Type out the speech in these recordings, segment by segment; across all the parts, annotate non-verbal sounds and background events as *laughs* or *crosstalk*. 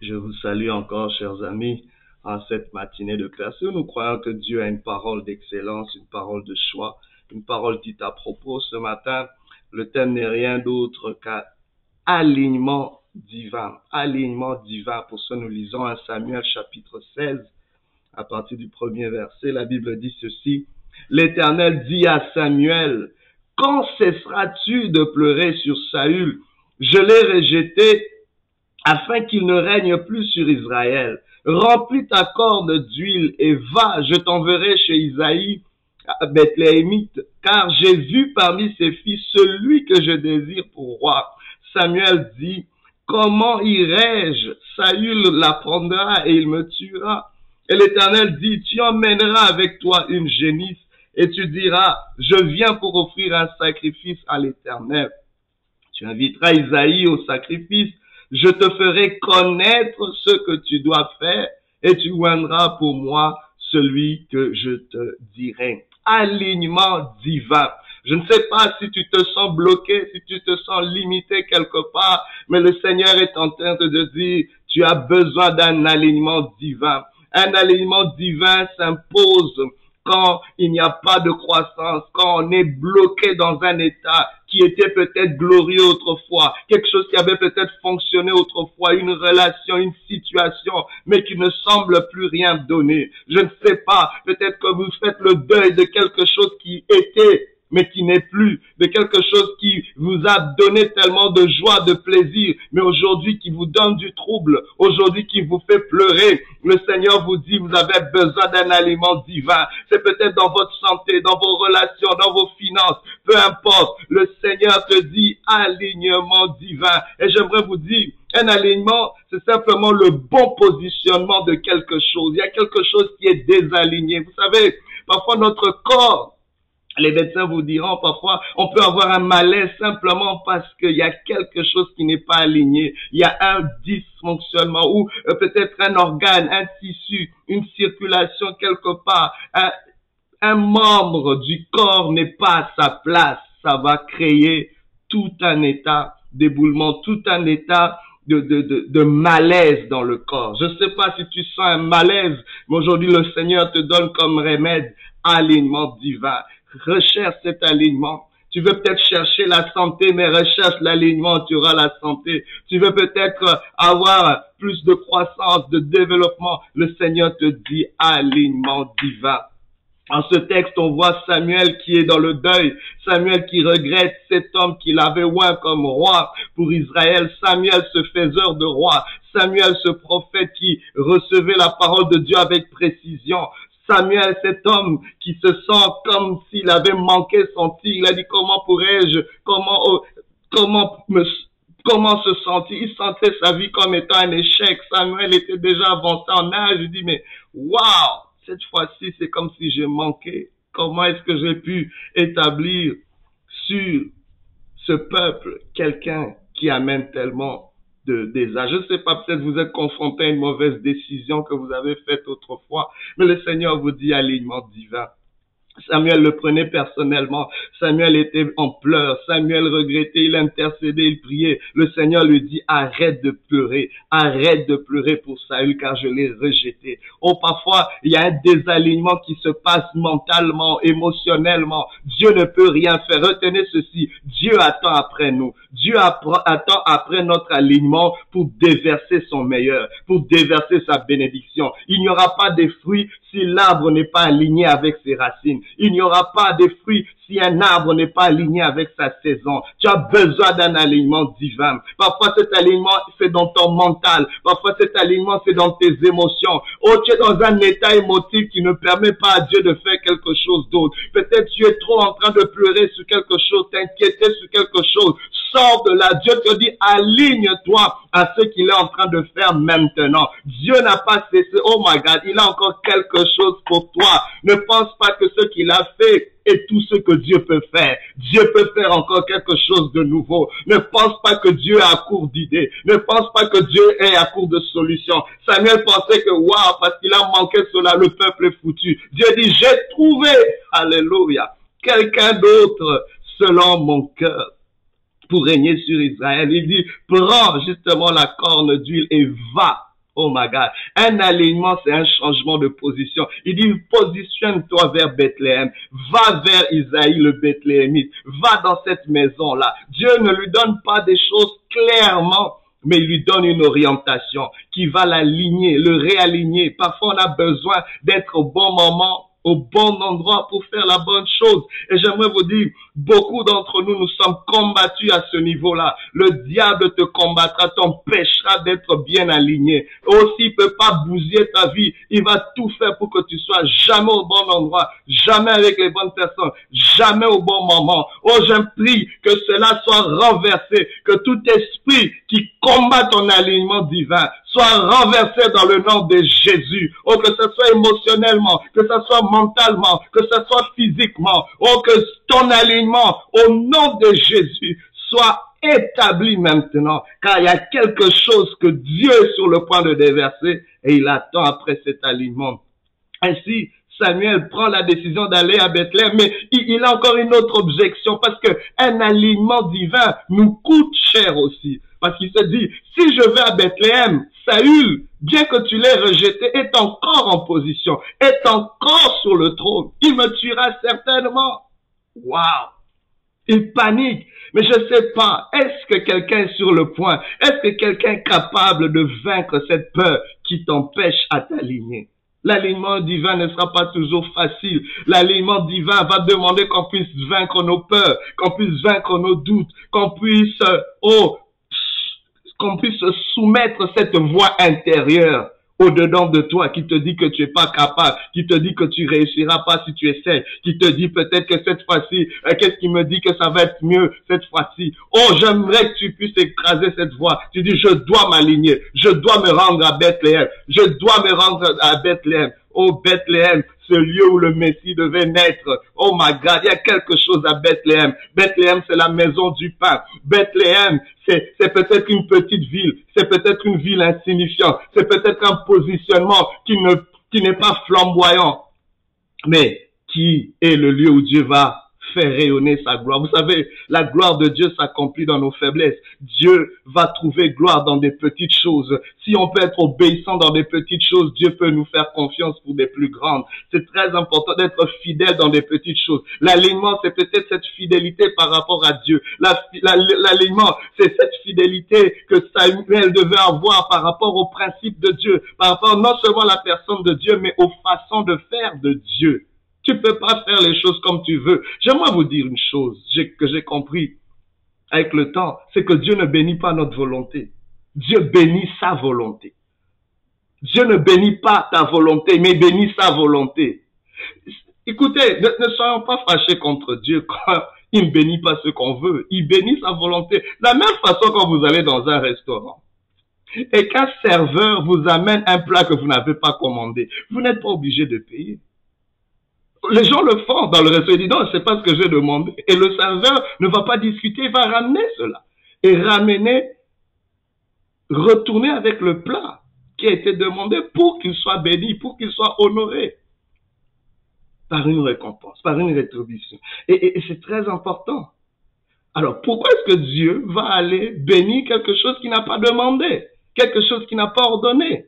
Je vous salue encore, chers amis, en cette matinée de où nous croyons que Dieu a une parole d'excellence, une parole de choix, une parole dite à propos. Ce matin, le thème n'est rien d'autre qu'un alignement divin, alignement divin. Pour ce, nous lisons un Samuel chapitre 16, à partir du premier verset. La Bible dit ceci. L'Éternel dit à Samuel, quand cesseras-tu de pleurer sur Saül? Je l'ai rejeté afin qu'il ne règne plus sur Israël. Remplis ta corde d'huile et va, je t'enverrai chez Isaïe, Bethléemite, car j'ai vu parmi ses fils celui que je désire pour roi. Samuel dit, comment irai-je? Saül l'apprendra et il me tuera. Et l'Éternel dit, tu emmèneras avec toi une génisse et tu diras, je viens pour offrir un sacrifice à l'Éternel. Tu inviteras Isaïe au sacrifice je te ferai connaître ce que tu dois faire et tu oindras pour moi celui que je te dirai. Alignement divin. Je ne sais pas si tu te sens bloqué, si tu te sens limité quelque part, mais le Seigneur est en train de te dire, tu as besoin d'un alignement divin. Un alignement divin s'impose quand il n'y a pas de croissance, quand on est bloqué dans un état qui était peut-être glorieux autrefois, quelque chose qui avait peut-être fonctionné autrefois, une relation, une situation, mais qui ne semble plus rien donner. Je ne sais pas, peut-être que vous faites le deuil de quelque chose qui était mais qui n'est plus, de quelque chose qui vous a donné tellement de joie, de plaisir, mais aujourd'hui qui vous donne du trouble, aujourd'hui qui vous fait pleurer. Le Seigneur vous dit, vous avez besoin d'un aliment divin. C'est peut-être dans votre santé, dans vos relations, dans vos finances, peu importe. Le Seigneur te dit alignement divin. Et j'aimerais vous dire, un alignement, c'est simplement le bon positionnement de quelque chose. Il y a quelque chose qui est désaligné. Vous savez, parfois notre corps les médecins vous diront parfois, on peut avoir un malaise simplement parce qu'il y a quelque chose qui n'est pas aligné. Il y a un dysfonctionnement ou euh, peut-être un organe, un tissu, une circulation quelque part. Un, membre du corps n'est pas à sa place. Ça va créer tout un état d'éboulement, tout un état de, de, malaise dans le corps. Je ne sais pas si tu sens un malaise, mais aujourd'hui le Seigneur te donne comme remède alignement divin recherche cet alignement. Tu veux peut-être chercher la santé, mais recherche l'alignement, tu auras la santé. Tu veux peut-être avoir plus de croissance, de développement. Le Seigneur te dit alignement divin. En ce texte, on voit Samuel qui est dans le deuil, Samuel qui regrette cet homme qu'il avait oint comme roi pour Israël, Samuel ce faiseur de roi, Samuel ce prophète qui recevait la parole de Dieu avec précision, Samuel, cet homme qui se sent comme s'il avait manqué son tir, il a dit comment pourrais-je, comment, oh, comment me, comment se sentir? Il sentait sa vie comme étant un échec. Samuel était déjà avancé en âge. Il dit, mais waouh, cette fois-ci, c'est comme si j'ai manqué. Comment est-ce que j'ai pu établir sur ce peuple quelqu'un qui amène tellement de, Je ne sais pas, peut-être vous êtes confronté à une mauvaise décision que vous avez faite autrefois, mais le Seigneur vous dit alignement divin. Samuel le prenait personnellement. Samuel était en pleurs. Samuel regrettait, il intercédait, il priait. Le Seigneur lui dit, arrête de pleurer. Arrête de pleurer pour Saül car je l'ai rejeté. Oh, parfois, il y a un désalignement qui se passe mentalement, émotionnellement. Dieu ne peut rien faire. Retenez ceci. Dieu attend après nous. Dieu attend après notre alignement pour déverser son meilleur, pour déverser sa bénédiction. Il n'y aura pas de fruits si l'arbre n'est pas aligné avec ses racines. Il n'y aura pas de fruits si un arbre n'est pas aligné avec sa saison. Tu as besoin d'un alignement divin. Parfois cet alignement, c'est dans ton mental. Parfois cet alignement, c'est dans tes émotions. Oh, tu es dans un état émotif qui ne permet pas à Dieu de faire quelque chose d'autre. Peut-être tu es trop en train de pleurer sur quelque chose, t'inquiéter sur quelque chose. Sors de là. Dieu te dit, aligne-toi à ce qu'il est en train de faire maintenant. Dieu n'a pas cessé. Oh my God, il a encore quelque chose pour toi. Ne pense pas que ce qu'il a fait est tout ce que Dieu peut faire. Dieu peut faire encore quelque chose de nouveau. Ne pense pas que Dieu est à court d'idées. Ne pense pas que Dieu est à court de solutions. Samuel pensait que, waouh, parce qu'il a manqué cela, le peuple est foutu. Dieu dit, j'ai trouvé, alléluia, quelqu'un d'autre selon mon cœur pour régner sur Israël. Il dit, prends justement la corne d'huile et va Oh my God. Un alignement, c'est un changement de position. Il dit, positionne-toi vers Bethléem. Va vers Isaïe le Bethléemite. Va dans cette maison-là. Dieu ne lui donne pas des choses clairement mais il lui donne une orientation qui va l'aligner, le réaligner. Parfois, on a besoin d'être au bon moment au bon endroit pour faire la bonne chose. Et j'aimerais vous dire, beaucoup d'entre nous, nous sommes combattus à ce niveau-là. Le diable te combattra, t'empêchera d'être bien aligné. Aussi, il peut pas bousiller ta vie. Il va tout faire pour que tu sois jamais au bon endroit, jamais avec les bonnes personnes, jamais au bon moment. Oh, prie que cela soit renversé, que tout esprit qui combat ton alignement divin soit renversé dans le nom de Jésus. Oh, que ce soit émotionnellement, que ce soit mentalement, que ce soit physiquement. Oh, que ton alignement au nom de Jésus soit établi maintenant, car il y a quelque chose que Dieu est sur le point de déverser et il attend après cet alignement. Ainsi, Samuel prend la décision d'aller à Bethléem, mais il, a encore une autre objection parce que un alignement divin nous coûte cher aussi. Parce qu'il se dit, si je vais à Bethléem, Saül, bien que tu l'aies rejeté, est encore en position, est encore sur le trône. Il me tuera certainement. Waouh! Il panique. Mais je ne sais pas, est-ce que quelqu'un est sur le point? Est-ce que quelqu'un est capable de vaincre cette peur qui t'empêche à t'aligner? L'alignement divin ne sera pas toujours facile. L'alignement divin va demander qu'on puisse vaincre nos peurs, qu'on puisse vaincre nos doutes, qu'on puisse, oh, qu'on puisse soumettre cette voix intérieure au-dedans de toi, qui te dit que tu es pas capable, qui te dit que tu réussiras pas si tu essaies, qui te dit peut-être que cette fois-ci, euh, qu'est-ce qui me dit que ça va être mieux cette fois-ci? Oh, j'aimerais que tu puisses écraser cette voix. Tu dis, je dois m'aligner, je dois me rendre à Bethléem, je dois me rendre à Bethléem. Oh Bethléem, ce lieu où le Messie devait naître. Oh my God, il y a quelque chose à Bethléem. Bethléem, c'est la maison du pain. Bethléem, c'est, peut-être une petite ville. C'est peut-être une ville insignifiante. C'est peut-être un positionnement qui ne, qui n'est pas flamboyant. Mais qui est le lieu où Dieu va faire rayonner sa gloire. Vous savez, la gloire de Dieu s'accomplit dans nos faiblesses. Dieu va trouver gloire dans des petites choses. Si on peut être obéissant dans des petites choses, Dieu peut nous faire confiance pour des plus grandes. C'est très important d'être fidèle dans des petites choses. L'alignement, c'est peut-être cette fidélité par rapport à Dieu. L'alignement, c'est cette fidélité que Samuel devait avoir par rapport au principe de Dieu, par rapport non seulement à la personne de Dieu, mais aux façons de faire de Dieu. Tu peux pas faire les choses comme tu veux. J'aimerais vous dire une chose que j'ai compris avec le temps, c'est que Dieu ne bénit pas notre volonté. Dieu bénit sa volonté. Dieu ne bénit pas ta volonté, mais bénit sa volonté. Écoutez, ne, soyons pas fâchés contre Dieu *laughs* quand il ne bénit pas ce qu'on veut. Il bénit sa volonté. la même façon quand vous allez dans un restaurant et qu'un serveur vous amène un plat que vous n'avez pas commandé, vous n'êtes pas obligé de payer les gens le font dans le restaurant. Ils disent non, c'est pas ce que j'ai demandé. Et le serveur ne va pas discuter, il va ramener cela. Et ramener, retourner avec le plat qui a été demandé pour qu'il soit béni, pour qu'il soit honoré. Par une récompense, par une rétribution. Et, et c'est très important. Alors, pourquoi est-ce que Dieu va aller bénir quelque chose qu'il n'a pas demandé, quelque chose qu'il n'a pas ordonné?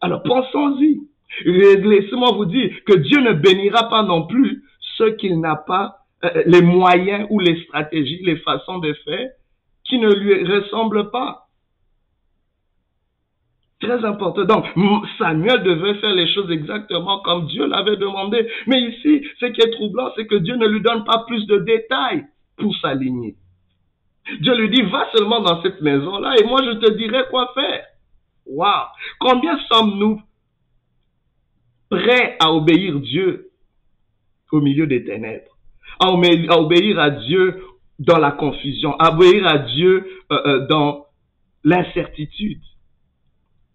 Alors, pensons-y. Laissez-moi vous dire que Dieu ne bénira pas non plus ceux qu'il n'a pas euh, les moyens ou les stratégies, les façons de faire qui ne lui ressemblent pas. Très important. Donc, Samuel devait faire les choses exactement comme Dieu l'avait demandé. Mais ici, ce qui est troublant, c'est que Dieu ne lui donne pas plus de détails pour s'aligner. Dieu lui dit, va seulement dans cette maison-là et moi je te dirai quoi faire. Waouh! Combien sommes-nous prêt à obéir Dieu au milieu des ténèbres, à obéir à Dieu dans la confusion, à obéir à Dieu euh, euh, dans l'incertitude.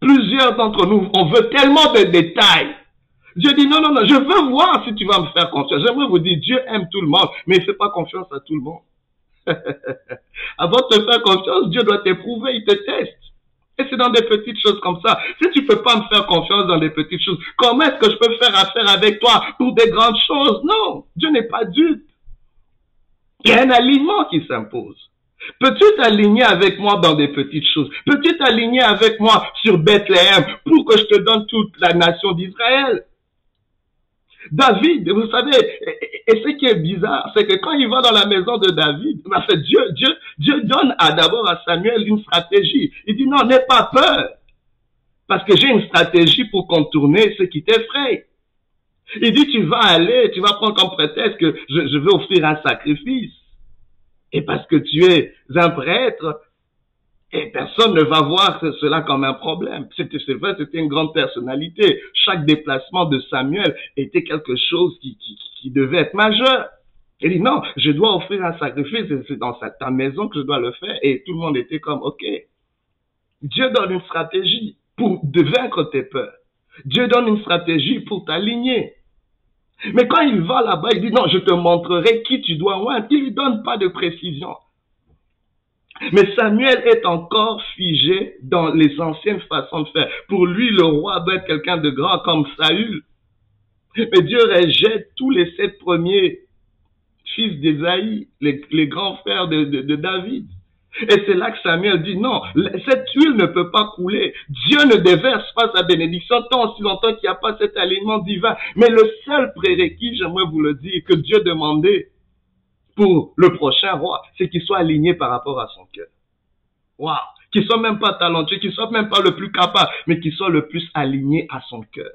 Plusieurs d'entre nous, on veut tellement de détails. Dieu dit non, non, non, je veux voir si tu vas me faire confiance. J'aimerais vous dire, Dieu aime tout le monde, mais il ne fait pas confiance à tout le monde. *laughs* Avant de te faire confiance, Dieu doit t'éprouver, il te teste. Et c'est dans des petites choses comme ça. Si tu peux pas me faire confiance dans des petites choses, comment est-ce que je peux faire affaire avec toi pour des grandes choses? Non, Dieu n'est pas dupe. Il y a un alignement qui s'impose. Peux-tu t'aligner avec moi dans des petites choses? Peux-tu t'aligner avec moi sur Bethléem pour que je te donne toute la nation d'Israël? David, vous savez, et, ce qui est bizarre, c'est que quand il va dans la maison de David, fait Dieu, Dieu, Dieu donne à d'abord à Samuel une stratégie. Il dit non, n'aie pas peur, parce que j'ai une stratégie pour contourner ce qui t'effraie. Il dit tu vas aller, tu vas prendre comme prétexte que je, je veux offrir un sacrifice. Et parce que tu es un prêtre, et personne ne va voir cela comme un problème. C'était, c'est vrai, c'était une grande personnalité. Chaque déplacement de Samuel était quelque chose qui, qui, devait être majeur. Il dit, non, je dois offrir un sacrifice, c'est dans ta maison que je dois le faire. Et tout le monde était comme, ok. Dieu donne une stratégie pour de vaincre tes peurs. Dieu donne une stratégie pour t'aligner. Mais quand il va là-bas, il dit, non, je te montrerai qui tu dois voir. Il lui donne pas de précision. Mais Samuel est encore figé dans les anciennes façons de faire. Pour lui, le roi doit être quelqu'un de grand comme Saül. Mais Dieu rejette tous les sept premiers fils d'Ésaïe, les, grands frères de, de David. Et c'est là que Samuel dit non, cette huile ne peut pas couler. Dieu ne déverse pas sa bénédiction tant aussi longtemps qu'il n'y a pas cet alignement divin. Mais le seul prérequis, j'aimerais vous le dire, que Dieu demandait, pour le prochain roi, c'est qu'il soit aligné par rapport à son cœur. Waouh! Qu'il soit même pas talentueux, qu'il soit même pas le plus capable, mais qu'il soit le plus aligné à son cœur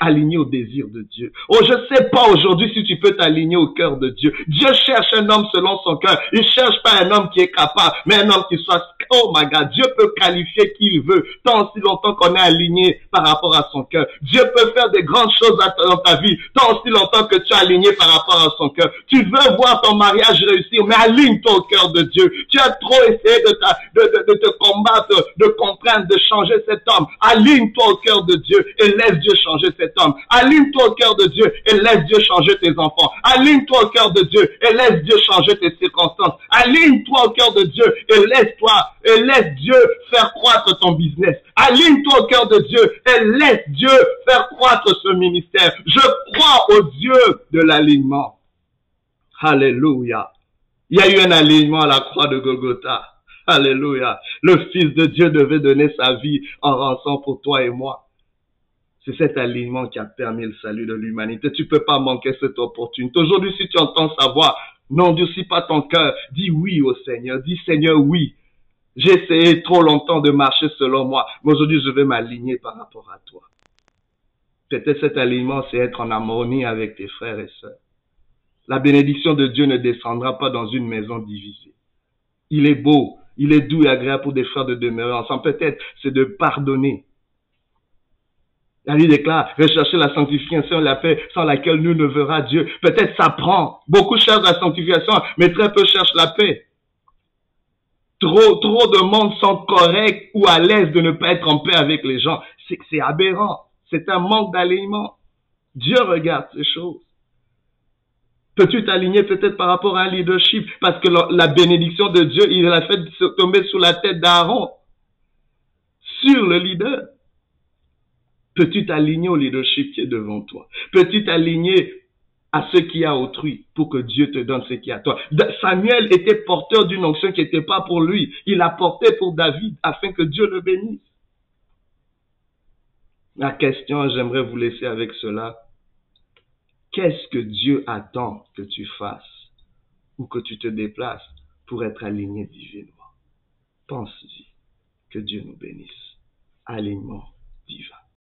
aligné au désir de Dieu. Oh, je sais pas aujourd'hui si tu peux t'aligner au cœur de Dieu. Dieu cherche un homme selon son cœur. Il cherche pas un homme qui est capable, mais un homme qui soit, oh my God, Dieu peut qualifier qui il veut, tant si longtemps qu'on est aligné par rapport à son cœur. Dieu peut faire des grandes choses dans ta vie, tant si longtemps que tu es aligné par rapport à son cœur. Tu veux voir ton mariage réussir, mais aligne-toi au cœur de Dieu. Tu as trop essayé de, de te combattre, de comprendre, de changer cet homme. Aligne-toi au cœur de Dieu et laisse Dieu changer cet homme. Aligne-toi au cœur de Dieu et laisse Dieu changer tes enfants. Aligne-toi au cœur de Dieu et laisse Dieu changer tes circonstances. Aligne-toi au cœur de Dieu et laisse-toi et laisse Dieu faire croître ton business. Aligne-toi au cœur de Dieu et laisse Dieu faire croître ce ministère. Je crois au Dieu de l'alignement. Alléluia. Il y a eu un alignement à la croix de Golgotha. Alléluia. Le Fils de Dieu devait donner sa vie en rançon pour toi et moi. C'est cet alignement qui a permis le salut de l'humanité. Tu peux pas manquer cette opportunité. Aujourd'hui, si tu entends sa voix, n'endurcis pas ton cœur. Dis oui au Seigneur. Dis Seigneur, oui. J'ai essayé trop longtemps de marcher selon moi, mais aujourd'hui, je vais m'aligner par rapport à toi. Peut-être cet alignement, c'est être en harmonie avec tes frères et sœurs. La bénédiction de Dieu ne descendra pas dans une maison divisée. Il est beau, il est doux et agréable pour des frères de demeurer ensemble. Peut-être c'est de pardonner, la Bible déclare, rechercher la sanctification et la paix sans laquelle nous ne verra Dieu. Peut-être ça prend. Beaucoup cherchent la sanctification, mais très peu cherchent la paix. Trop, trop de monde sont corrects ou à l'aise de ne pas être en paix avec les gens. C'est, aberrant. C'est un manque d'alignement. Dieu regarde ces choses. Peux-tu t'aligner peut-être par rapport à un leadership? Parce que la bénédiction de Dieu, il a fait tomber sous la tête d'Aaron, sur le leader. Peux-tu t'aligner au leadership qui est devant toi? Peux-tu t'aligner à ce qui a autrui pour que Dieu te donne ce qui est à toi? Samuel était porteur d'une onction qui n'était pas pour lui. Il a porté pour David afin que Dieu le bénisse. La question, j'aimerais vous laisser avec cela. Qu'est-ce que Dieu attend que tu fasses ou que tu te déplaces pour être aligné divinement? Pense-y. Que Dieu nous bénisse. Alignement divin.